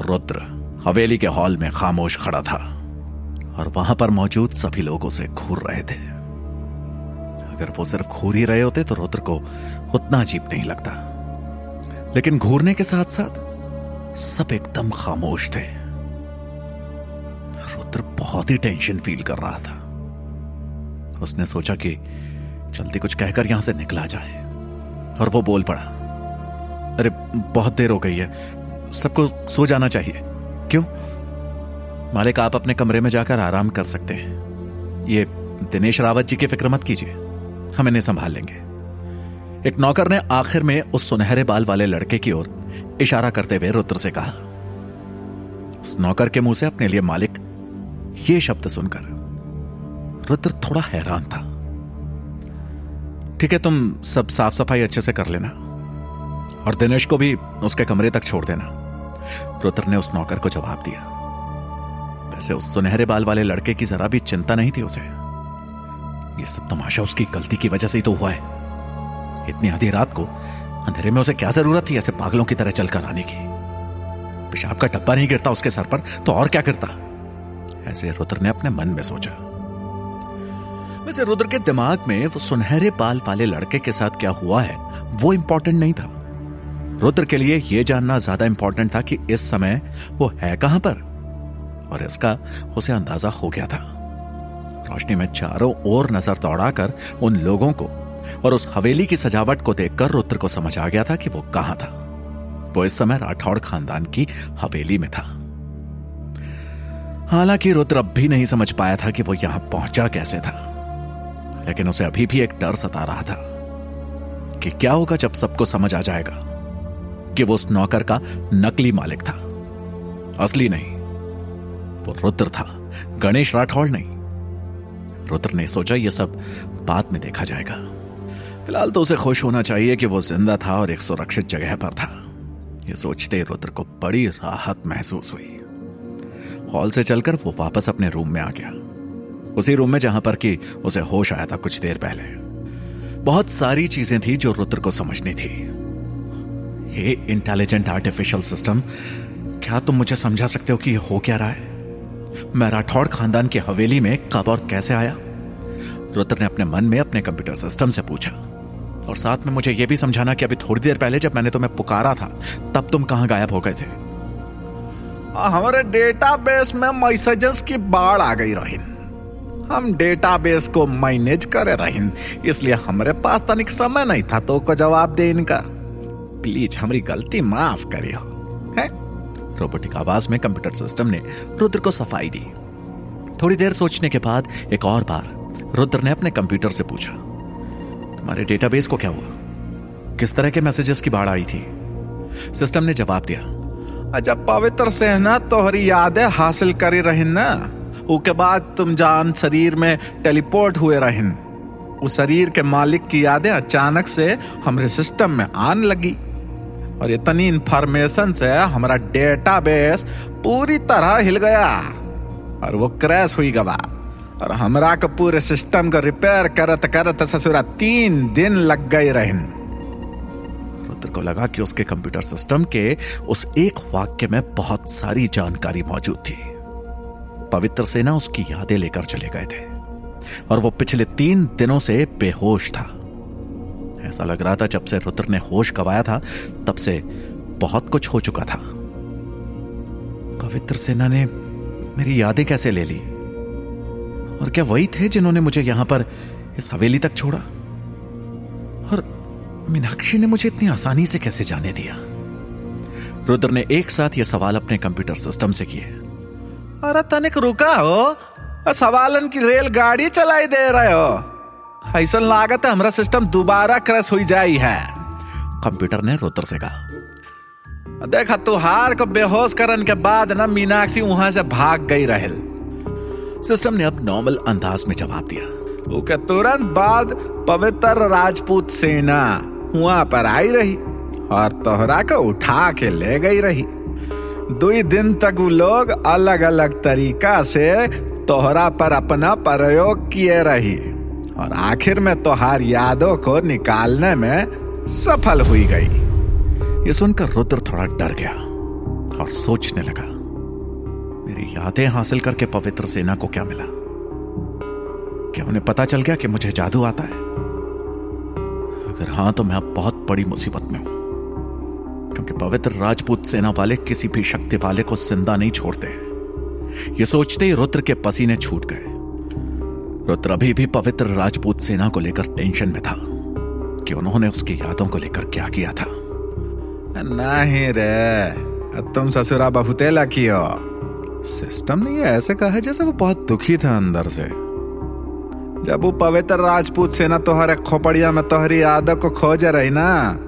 रुद्र हवेली के हॉल में खामोश खड़ा था और वहाँ पर मौजूद सभी लोग उसे घूर रहे थे। अगर वो सिर्फ़ घूर ही रहे होते तो रुद्र को उतना अजीब नहीं लगता। लेकिन घूरने के साथ साथ सब एकदम खामोश थे। रुद्र बहुत ही टेंशन फील कर रहा था। उसने सोचा कि जल्दी कुछ कहकर यहाँ से निकला जाए। और वो बोल पड़ा, अरे, बहुत देर हो गई है सबको सो जाना चाहिए। क्यों? मालिक, आप अपने कमरे में जाकर आराम कर सकते हैं। ये दिनेश रावत जी की फ़िक्र मत कीजिए। हम इन्हें संभाल लेंगे। एक नौकर ने आखिर में उस सुनहरे बाल वाले लड़के की ओर इशारा करते हुए रुद्र से कहा, उस नौकर के मुँह से अपने लिए मालिक ये शब्द सुनकर रुद्र थोड़ा हैरान था। ठीक है, तुम सब साफ़ सफ़ाई अच्छे से कर लेना और दिनेश को भी उसके कमरे तक छोड़ देना। रुद्र ने उस नौकर को जवाब दिया। वैसे उस सुनहरे बाल वाले लड़के की जरा भी चिंता नहीं थी उसे। ये सब तमाशा उसकी गलती की वजह से ही तो हुआ है। इतनी आधी रात को अंधेरे में उसे क्या ज़रूरत थी ऐसे पागलों की तरह चलकर आने की? पेशाब का डब्बा नहीं गिरता उसके सर पर तो और क्या करता ऐसे रुद्र ने अपने मन में सोचा। वैसे रुद्र के दिमाग में वो सुनहरे बाल वाले लड़के के साथ क्या हुआ है, वो इंपॉर्टेंट नहीं था। रुद्र के लिए यह जानना ज़्यादा इंपॉर्टेंट था कि इस समय वो है कहाँ पर। और इसका उसे अंदाज़ा हो गया था। रोशनी में चारों ओर नज़र दौड़ाकर उन लोगों को और उस हवेली की सजावट को देखकर रुद्र को समझ आ गया था कि वो कहाँ था। वो इस समय राठौड़ खानदान की हवेली में था। हालाँकि रुद्र अब भी नहीं समझ पाया था कि वो यहाँ पहुँचा कैसे था। लेकिन उसे अभी भी एक डर सता रहा था कि क्या होगा जब सबको समझ आ जाएगा। कि वो उस नौकर का नकली मालिक था। असली नहीं, वो रुद्र था, गणेश राठौड़ नहीं। रुद्र ने सोचा यह सब बाद में देखा जाएगा। फ़िलहाल तो उसे खुश होना चाहिए कि वो ज़िंदा था और एक सुरक्षित जगह पर था। यह सोचते रुद्र को बड़ी राहत महसूस हुई। हॉल से चलकर वो वापस अपने रूम में आ गया। उसी रूम में जहाँ पर कि उसे होश आया था कुछ देर पहले। बहुत सारी चीज़ें थी जो रुद्र को समझनी थी। ये इंटेलिजेंट आर्टिफिशियल सिस्टम क्या तुम मुझे समझा सकते हो कि ये हो क्या रहा है? मैं राठौड़ खानदान की हवेली में कब और कैसे आया? रुद्र ने अपने मन में अपने कंप्यूटर सिस्टम से पूछा, और साथ में मुझे यह भी समझाना कि अभी थोड़ी देर पहले जब मैंने तुम्हें पुकारा था, तब तुम कहाँ गायब हो गए थे? हमारे डेटाबेस में मैसेजेस की बाढ़ आ गई रही हम डेटाबेस को मैनेज करे रहिन, इसलिए हमारे पास तनिक समय नहीं था तो को जवाब दे इनका। प्लीज़ हमारी गलती माफ़ करियो है? रोबोटिक आवाज़ में कंप्यूटर सिस्टम ने रुद्र को सफ़ाई दी। थोड़ी देर सोचने के बाद एक और बार रुद्र ने अपने कंप्यूटर से पूछा, तुम्हारे डेटाबेस को क्या हुआ? किस तरह के मैसेजेस की बाढ़ आई थी? सिस्टम ने जवाब दिया जब पवित्र से ना तोहरी यादें हासिल करी रही ना। उसके बाद तुम जान शरीर में टेलीपोर्ट हुए रहिन। उस शरीर के मालिक की यादें अचानक से हमारे सिस्टम में आने लगी। और इतनी इंफॉर्मेशन से हमारा डेटाबेस पूरी तरह हिल गया। और वो क्रैश हुई गवा और हमरा के पूरे सिस्टम को रिपेयर करत करत ससुरा तीन दिन लग गए रहन। रुद्र को लगा कि उसके कंप्यूटर सिस्टम के उस एक वाक्य में बहुत सारी जानकारी मौजूद थी। पवित्र सेना उसकी यादें लेकर चले गए थे। और वो पिछले तीन दिनों से बेहोश था। ऐसा लग रहा था जब से रुद्र ने होश गवाया था, तब से बहुत कुछ हो चुका था। पवित्र सेना ने मेरी यादें कैसे ले ली? और क्या वही थे जिन्होंने मुझे यहाँ पर इस हवेली तक छोड़ा? और मीनाक्षी ने मुझे इतनी आसानी से कैसे जाने दिया? रुद्र ने एक साथ यह सवाल अपने कंप्यूटर सिस्टम से किए। अरे तनिक रुका हो। सवालन की रेलगाड़ी चलाई दे रहे हो। ऐसा लागत है हमारा सिस्टम दोबारा क्रैश हो जाई है। कंप्यूटर ने रुद्र से कहा देखा तुहार को बेहोश करन के बाद ना मीनाक्षी वहाँ से भाग गई रहल। सिस्टम ने अब नॉर्मल अंदाज में जवाब दिया। उसके तुरंत बाद पवित्र राजपूत सेना वहाँ पर आई रही और तोहरा को उठा के ले गई रही। दो दिन तक वो लोग अलग अलग तरीका से तोहरा पर अपना प्रयोग किए रही। और आखिर में तोहार यादों को निकालने में सफल हुई गई। ये सुनकर रुद्र थोड़ा डर गया और सोचने लगा, मेरी यादें हासिल करके पवित्र सेना को क्या मिला? क्या उन्हें पता चल गया कि मुझे जादू आता है? अगर हाँ तो मैं अब बहुत बड़ी मुसीबत में हूँ, क्योंकि पवित्र राजपूत सेना वाले किसी भी शक्ति वाले को ज़िंदा नहीं छोड़ते। ये सोचते ही रुद्र के पसीने छूट गए। रुद्र अभी भी पवित्र राजपूत सेना को लेकर टेंशन में था कि उन्होंने उसकी यादों को लेकर क्या किया था। नहीं रे तुम ससुरा बहुतेला कियो। सिस्टम ने ये ऐसे कहा जैसे वो बहुत दुखी था अंदर से। जब वो पवित्र राजपूत सेना तोहरे खोपड़िया में तोहरी यादव को खोज रही ना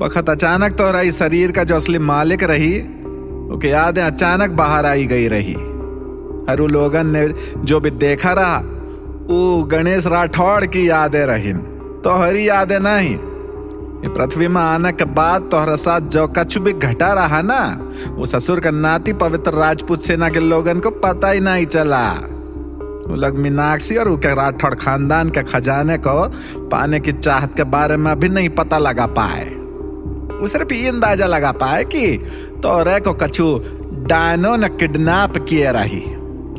बखत अचानक तो रही शरीर का जो असली मालिक रही उसकी यादें अचानक बाहर आई गई रही। और लोगन ने जो भी देखा रहा वो गणेश राठौड़ की यादें रही तो हरी यादें नहीं। पृथ्वी में आने के बाद तोहरा साथ जो कछु भी घटा रहा ना, वो ससुर का नाती पवित्र राजपूत सेना के लोगन को पता ही नहीं चला। वो लोग मीनाक्षी और उनके राठौड़ खानदान के खजाने को पाने की चाहत के बारे में अभी नहीं पता लगा पाए। वो सिर्फ़ ये अंदाज़ा लगा पाए कि तोरे को कछु डायनो ने किडनैप किए रही।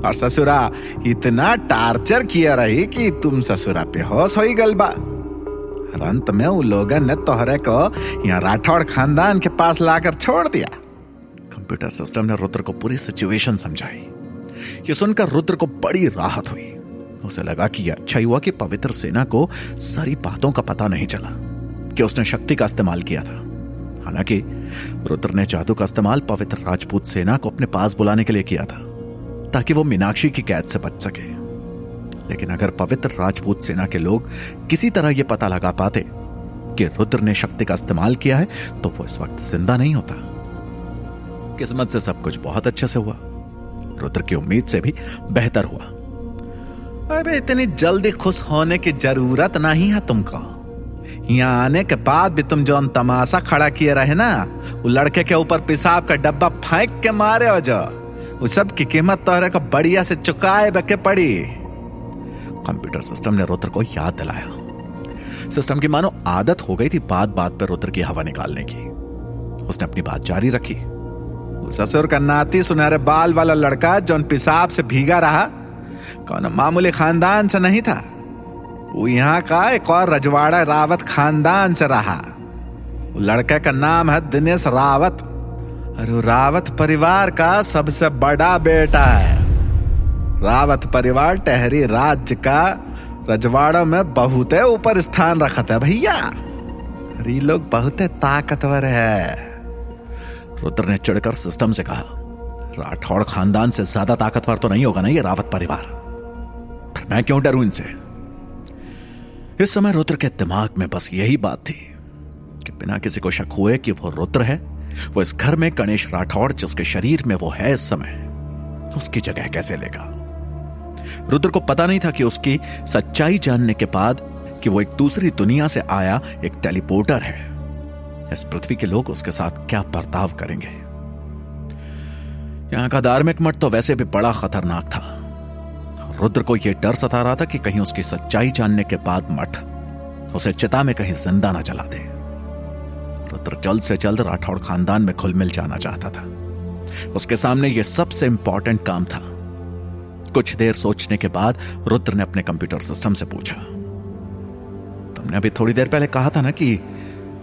और ससुरा, इतना टार्चर किया रही कि तुम ससुरा पे होश हो गल बा। अंत में उन लोगों ने तोहरे को यहाँ राठौड़ खानदान के पास लाकर छोड़ दिया। कंप्यूटर सिस्टम ने रुद्र को पूरी सिचुएशन समझाई। ये सुनकर रुद्र को बड़ी राहत हुई। उसे लगा कि अच्छा हुआ कि पवित्र सेना को सारी बातों का पता नहीं चला, कि उसने शक्ति का इस्तेमाल किया था। हालाँकि रुद्र ने जादू का इस्तेमाल पवित्र राजपूत सेना को अपने पास बुलाने के लिए किया था। ताकि वो मीनाक्षी की कैद से बच सके। लेकिन अगर पवित्र राजपूत सेना के लोग किसी तरह यह पता लगा पाते कि रुद्र ने शक्ति का इस्तेमाल किया है तो वो इस वक्त ज़िंदा नहीं होता। किस्मत से सब कुछ बहुत अच्छे से हुआ। रुद्र की उम्मीद से भी बेहतर हुआ। अरे इतनी जल्दी खुश होने की ज़रूरत नहीं है तुमको। यहाँ आने के बाद भी तुम जो तमाशा खड़ा किए रहे ना, वो लड़के के ऊपर पेशाब का डब्बा फेंक के मारे हो जो। वो सब की कीमत तोहरे को बढ़िया से चुकाए बके पड़ी। कंप्यूटर सिस्टम ने रुद्र को याद दिलाया। सिस्टम की मानो आदत हो गई थी बात बात पर रुद्र की हवा निकालने की। उसने अपनी बात जारी रखी। ससुर का नाती सुनहरे बाल वाला लड़का जो पिसाब से भीगा रहा, कौन मामूली खानदान से नहीं था। वो यहाँ का एक और रजवाड़ा रावत खानदान से रहा। लड़के का नाम है दिनेश रावत। अरे रावत परिवार का सबसे बड़ा बेटा है। रावत परिवार टहरी राज्य का रजवाड़ों में बहुत ऊपर स्थान रखा है भैया। अरे लोग बहुत ताकतवर है। रुद्र ने चिड़कर सिस्टम से कहा, राठौड़ खानदान से ज़्यादा ताकतवर तो नहीं होगा ना ये रावत परिवार। मैं क्यों डरूं इनसे? इस समय रुद्र के दिमाग में बस यही बात थी कि बिना किसी को शक हुए कि वो रुद्र है वो इस घर में गणेश राठौड़ जिसके शरीर में वो है इस समय, उसकी जगह कैसे लेगा? रुद्र को पता नहीं था कि उसकी सच्चाई जानने के बाद कि वो एक दूसरी दुनिया से आया एक टेलीपोर्टर है। इस पृथ्वी के लोग उसके साथ क्या बर्ताव करेंगे? यहाँ का धार्मिक मठ तो वैसे भी बड़ा खतरनाक था। रुद्र को यह डर सता रहा था कि कहीं उसकी सच्चाई जानने के बाद मठ उसे चिता में कहीं ज़िंदा ना चला दे। रुद्र जल्द से जल्द राठौड़ खानदान में खुल मिल जाना चाहता था। उसके सामने यह सबसे इंपॉर्टेंट काम था। कुछ देर सोचने के बाद रुद्र ने अपने कंप्यूटर सिस्टम से पूछा, तुमने अभी थोड़ी देर पहले कहा था ना कि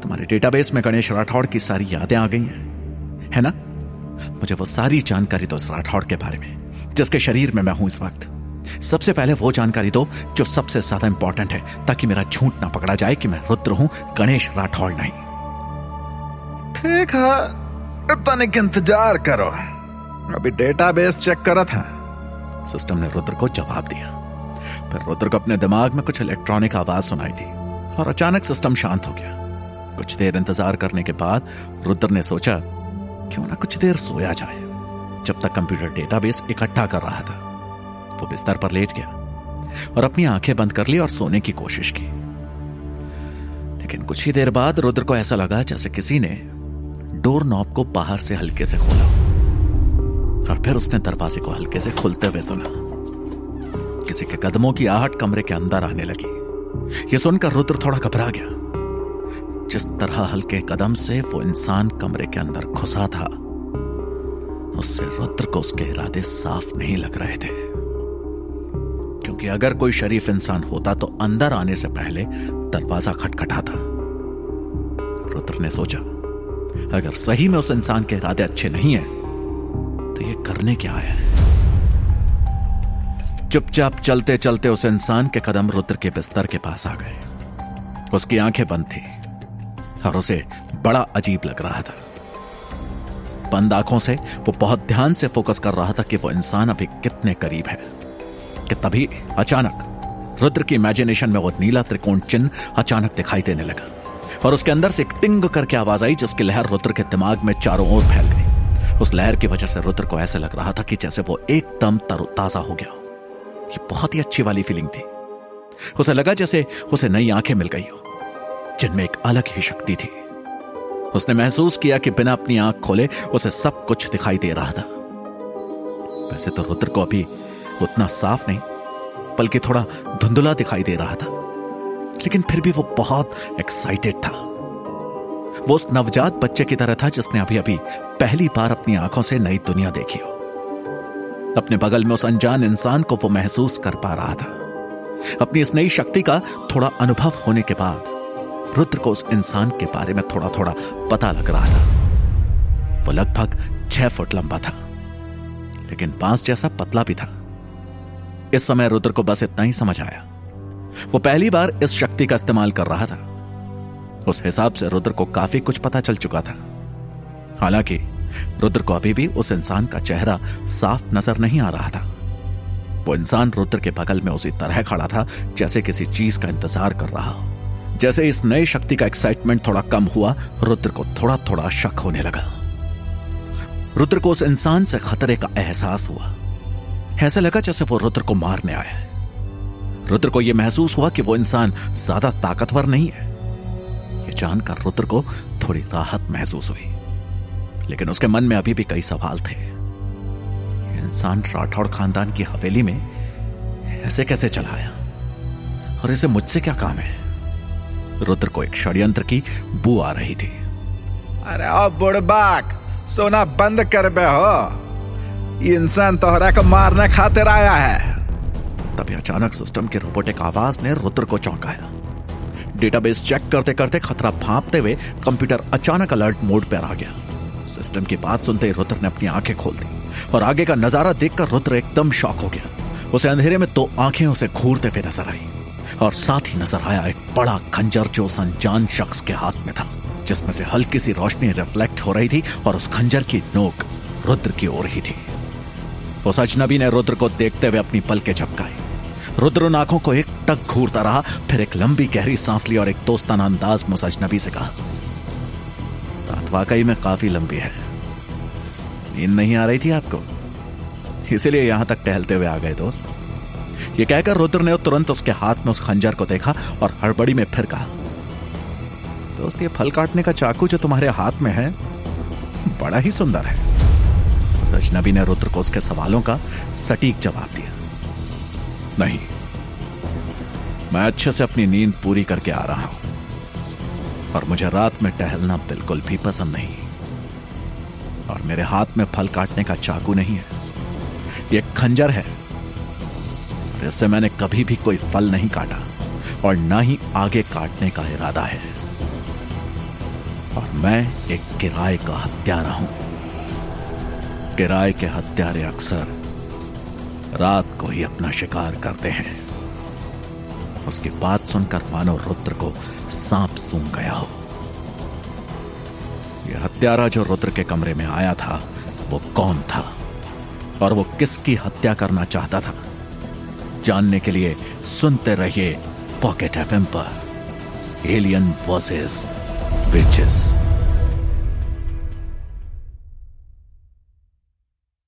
तुम्हारे डेटाबेस में गणेश राठौड़ की सारी यादें आ गई हैं? है ना? मुझे वो सारी जानकारी दो राठौड़ के बारे में, जिसके शरीर में मैं हूँ इस वक्त। सबसे पहले वो जानकारी दो जो सबसे ज़्यादा इंपॉर्टेंट है, ताकि मेरा झूठ ना पकड़ा जाए कि मैं रुद्र हूँ, गणेश राठौड़ नहीं। ठीक है तनिक इंतज़ार करो। अभी डेटाबेस चेक करा था। सिस्टम ने रुद्र को जवाब दिया। फिर रुद्र को अपने दिमाग में कुछ इलेक्ट्रॉनिक आवाज़ सुनाई दी और अचानक सिस्टम शांत हो गया। कुछ देर इंतज़ार करने के बाद रुद्र ने सोचा, क्यों ना कुछ देर सोया जाए, जब तक कंप्यूटर डेटाबेस इकट्ठा कर रहा था। वो बिस्तर पर लेट गया और अपनी आँखें बंद कर ली और सोने की कोशिश की। लेकिन कुछ ही देर बाद रुद्र को ऐसा लगा जैसे किसी ने डोर नॉब को बाहर से हल्के से खोला और फिर उसने दरवाजे को हल्के से खुलते हुए सुना। किसी के कदमों की आहट कमरे के अंदर आने लगी। यह सुनकर रुद्र थोड़ा घबरा गया। जिस तरह हल्के कदम से वो इंसान कमरे के अंदर घुसा था, उससे रुद्र को उसके इरादे साफ़ नहीं लग रहे थे। क्योंकि अगर कोई शरीफ इंसान होता तो अंदर आने से पहले दरवाज़ा खटखटाता रुद्र ने सोचा अगर सही में उस इंसान के इरादे अच्छे नहीं है तो ये करने क्या है? चुपचाप चलते चलते उस इंसान के कदम रुद्र के बिस्तर के पास आ गए। उसकी आँखें बंद थी और उसे बड़ा अजीब लग रहा था। बंद आँखों से वो बहुत ध्यान से फोकस कर रहा था कि वो इंसान अभी कितने करीब है, कि तभी अचानक रुद्र की इमेजिनेशन में वो नीला त्रिकोण चिन्ह अचानक दिखाई देने लगा। और उसके अंदर से टिंग करके आवाज़ आई, जिसकी लहर रुद्र के दिमाग में चारों ओर फैल गई। उस लहर की वजह से रुद्र को ऐसे लग रहा था कि जैसे वो एकदम तरोताजा हो गया ये बहुत ही अच्छी वाली फीलिंग थी। उसे लगा जैसे उसे नई आँखें मिल गई हो, जिनमें एक अलग ही शक्ति थी। उसने महसूस किया कि बिना अपनी आँख खोले उसे सब कुछ दिखाई दे रहा था। वैसे तो रुद्र को अभी उतना साफ़ नहीं, बल्कि थोड़ा धुंधला दिखाई दे रहा था। लेकिन फिर भी वो बहुत एक्साइटेड था। वो उस नवजात बच्चे की तरह था जिसने अभी अभी पहली बार अपनी आँखों से नई दुनिया देखी हो। अपने बगल में उस अनजान इंसान को वो महसूस कर पा रहा था। अपनी इस नई शक्ति का थोड़ा अनुभव होने के बाद रुद्र को उस इंसान के बारे में थोड़ा थोड़ा पता लग रहा था। वो लगभग छह फुट लंबा था, लेकिन बाँस जैसा पतला भी था। इस समय रुद्र को बस इतना ही समझ आया। वो पहली बार इस शक्ति का इस्तेमाल कर रहा था। उस हिसाब से रुद्र को काफ़ी कुछ पता चल चुका था। हालाँकि, रुद्र को अभी भी उस इंसान का चेहरा साफ़ नज़र नहीं आ रहा था। वो इंसान रुद्र के बगल में उसी तरह खड़ा था, जैसे किसी चीज़ का इंतज़ार कर रहा हो। जैसे इस नई शक्ति का एक्साइटमेंट थोड़ा कम हुआ, रुद्र को थोड़ा थोड़ा शक होने लगा। रुद्र को उस इंसान से खतरे का एहसास हुआ। ऐसा लगा जैसे वो रुद्र को मारने आया है। रुद्र को यह महसूस हुआ कि वो इंसान ज़्यादा ताकतवर नहीं है। यह जानकर रुद्र को थोड़ी राहत महसूस हुई। लेकिन उसके मन में अभी भी कई सवाल थे। इंसान राठौड़ खानदान की हवेली में ऐसे कैसे चला आया? और इसे मुझसे क्या काम है? रुद्र को एक षड्यंत्र की बू आ रही थी। अरे ओ बुड़बाक सोना बंद कर बे हो। इंसान तोहरा को मारने खातिर आया है। तभी अचानक सिस्टम के रोबोटिक आवाज़ ने रुद्र को चौंकाया। डेटाबेस चेक करते करते खतरा भापते हुए कंप्यूटर अचानक अलर्ट मोड पर आ गया। सिस्टम की बात सुनते ही रुद्र ने अपनी आँखें खोल दी और आगे का नज़ारा देखकर रुद्र एकदम शॉक हो गया। उसे अंधेरे में दो आँखें उसे घूरते हुए नज़र आई और साथ ही नज़र आया एक बड़ा खंजर जो उस अनजान शख्स के हाथ में था, जिसमें से हल्की सी रोशनी रिफ्लेक्ट हो रही थी और उस खंजर की नोक रुद्र की ओर ही थी। उस अजनबी ने रुद्र को देखते हुए अपनी पलके झपकाई रुद्र उन आँखों को एक टक घूरता रहा, फिर एक लंबी गहरी सांस ली और एक दोस्ताना अंदाज में अजनबी से कहा, रात वाकई में काफ़ी लंबी है। नींद नहीं आ रही थी आपको? इसीलिए यहाँ तक टहलते हुए आ गए दोस्त। ये कहकर रुद्र ने तुरंत उसके हाथ में उस खंजर को देखा और हड़बड़ी में फिर कहा, दोस्त, ये फल काटने का चाकू जो तुम्हारे हाथ में है, बड़ा ही सुंदर है। उस अजनबी ने रुद्र को उसके सवालों का सटीक जवाब दिया। नहीं। मैं अच्छे से अपनी नींद पूरी करके आ रहा हूँ। और मुझे रात में टहलना बिल्कुल भी पसंद नहीं। और मेरे हाथ में फल काटने का चाकू नहीं है। यह खंजर है। इससे मैंने कभी भी कोई फल नहीं काटा। और ना ही आगे काटने का इरादा है। और मैं एक किराए का हत्यारा हूँ। किराए के हत्यारे अक्सर रात को ही अपना शिकार करते हैं। उसकी बात सुनकर मानो रुद्र को सांप सूंघ गया हो। यह हत्यारा जो रुद्र के कमरे में आया था, वो कौन था? और वो किसकी हत्या करना चाहता था? जानने के लिए सुनते रहिए पॉकेट एफएम पर। Alien versus bitches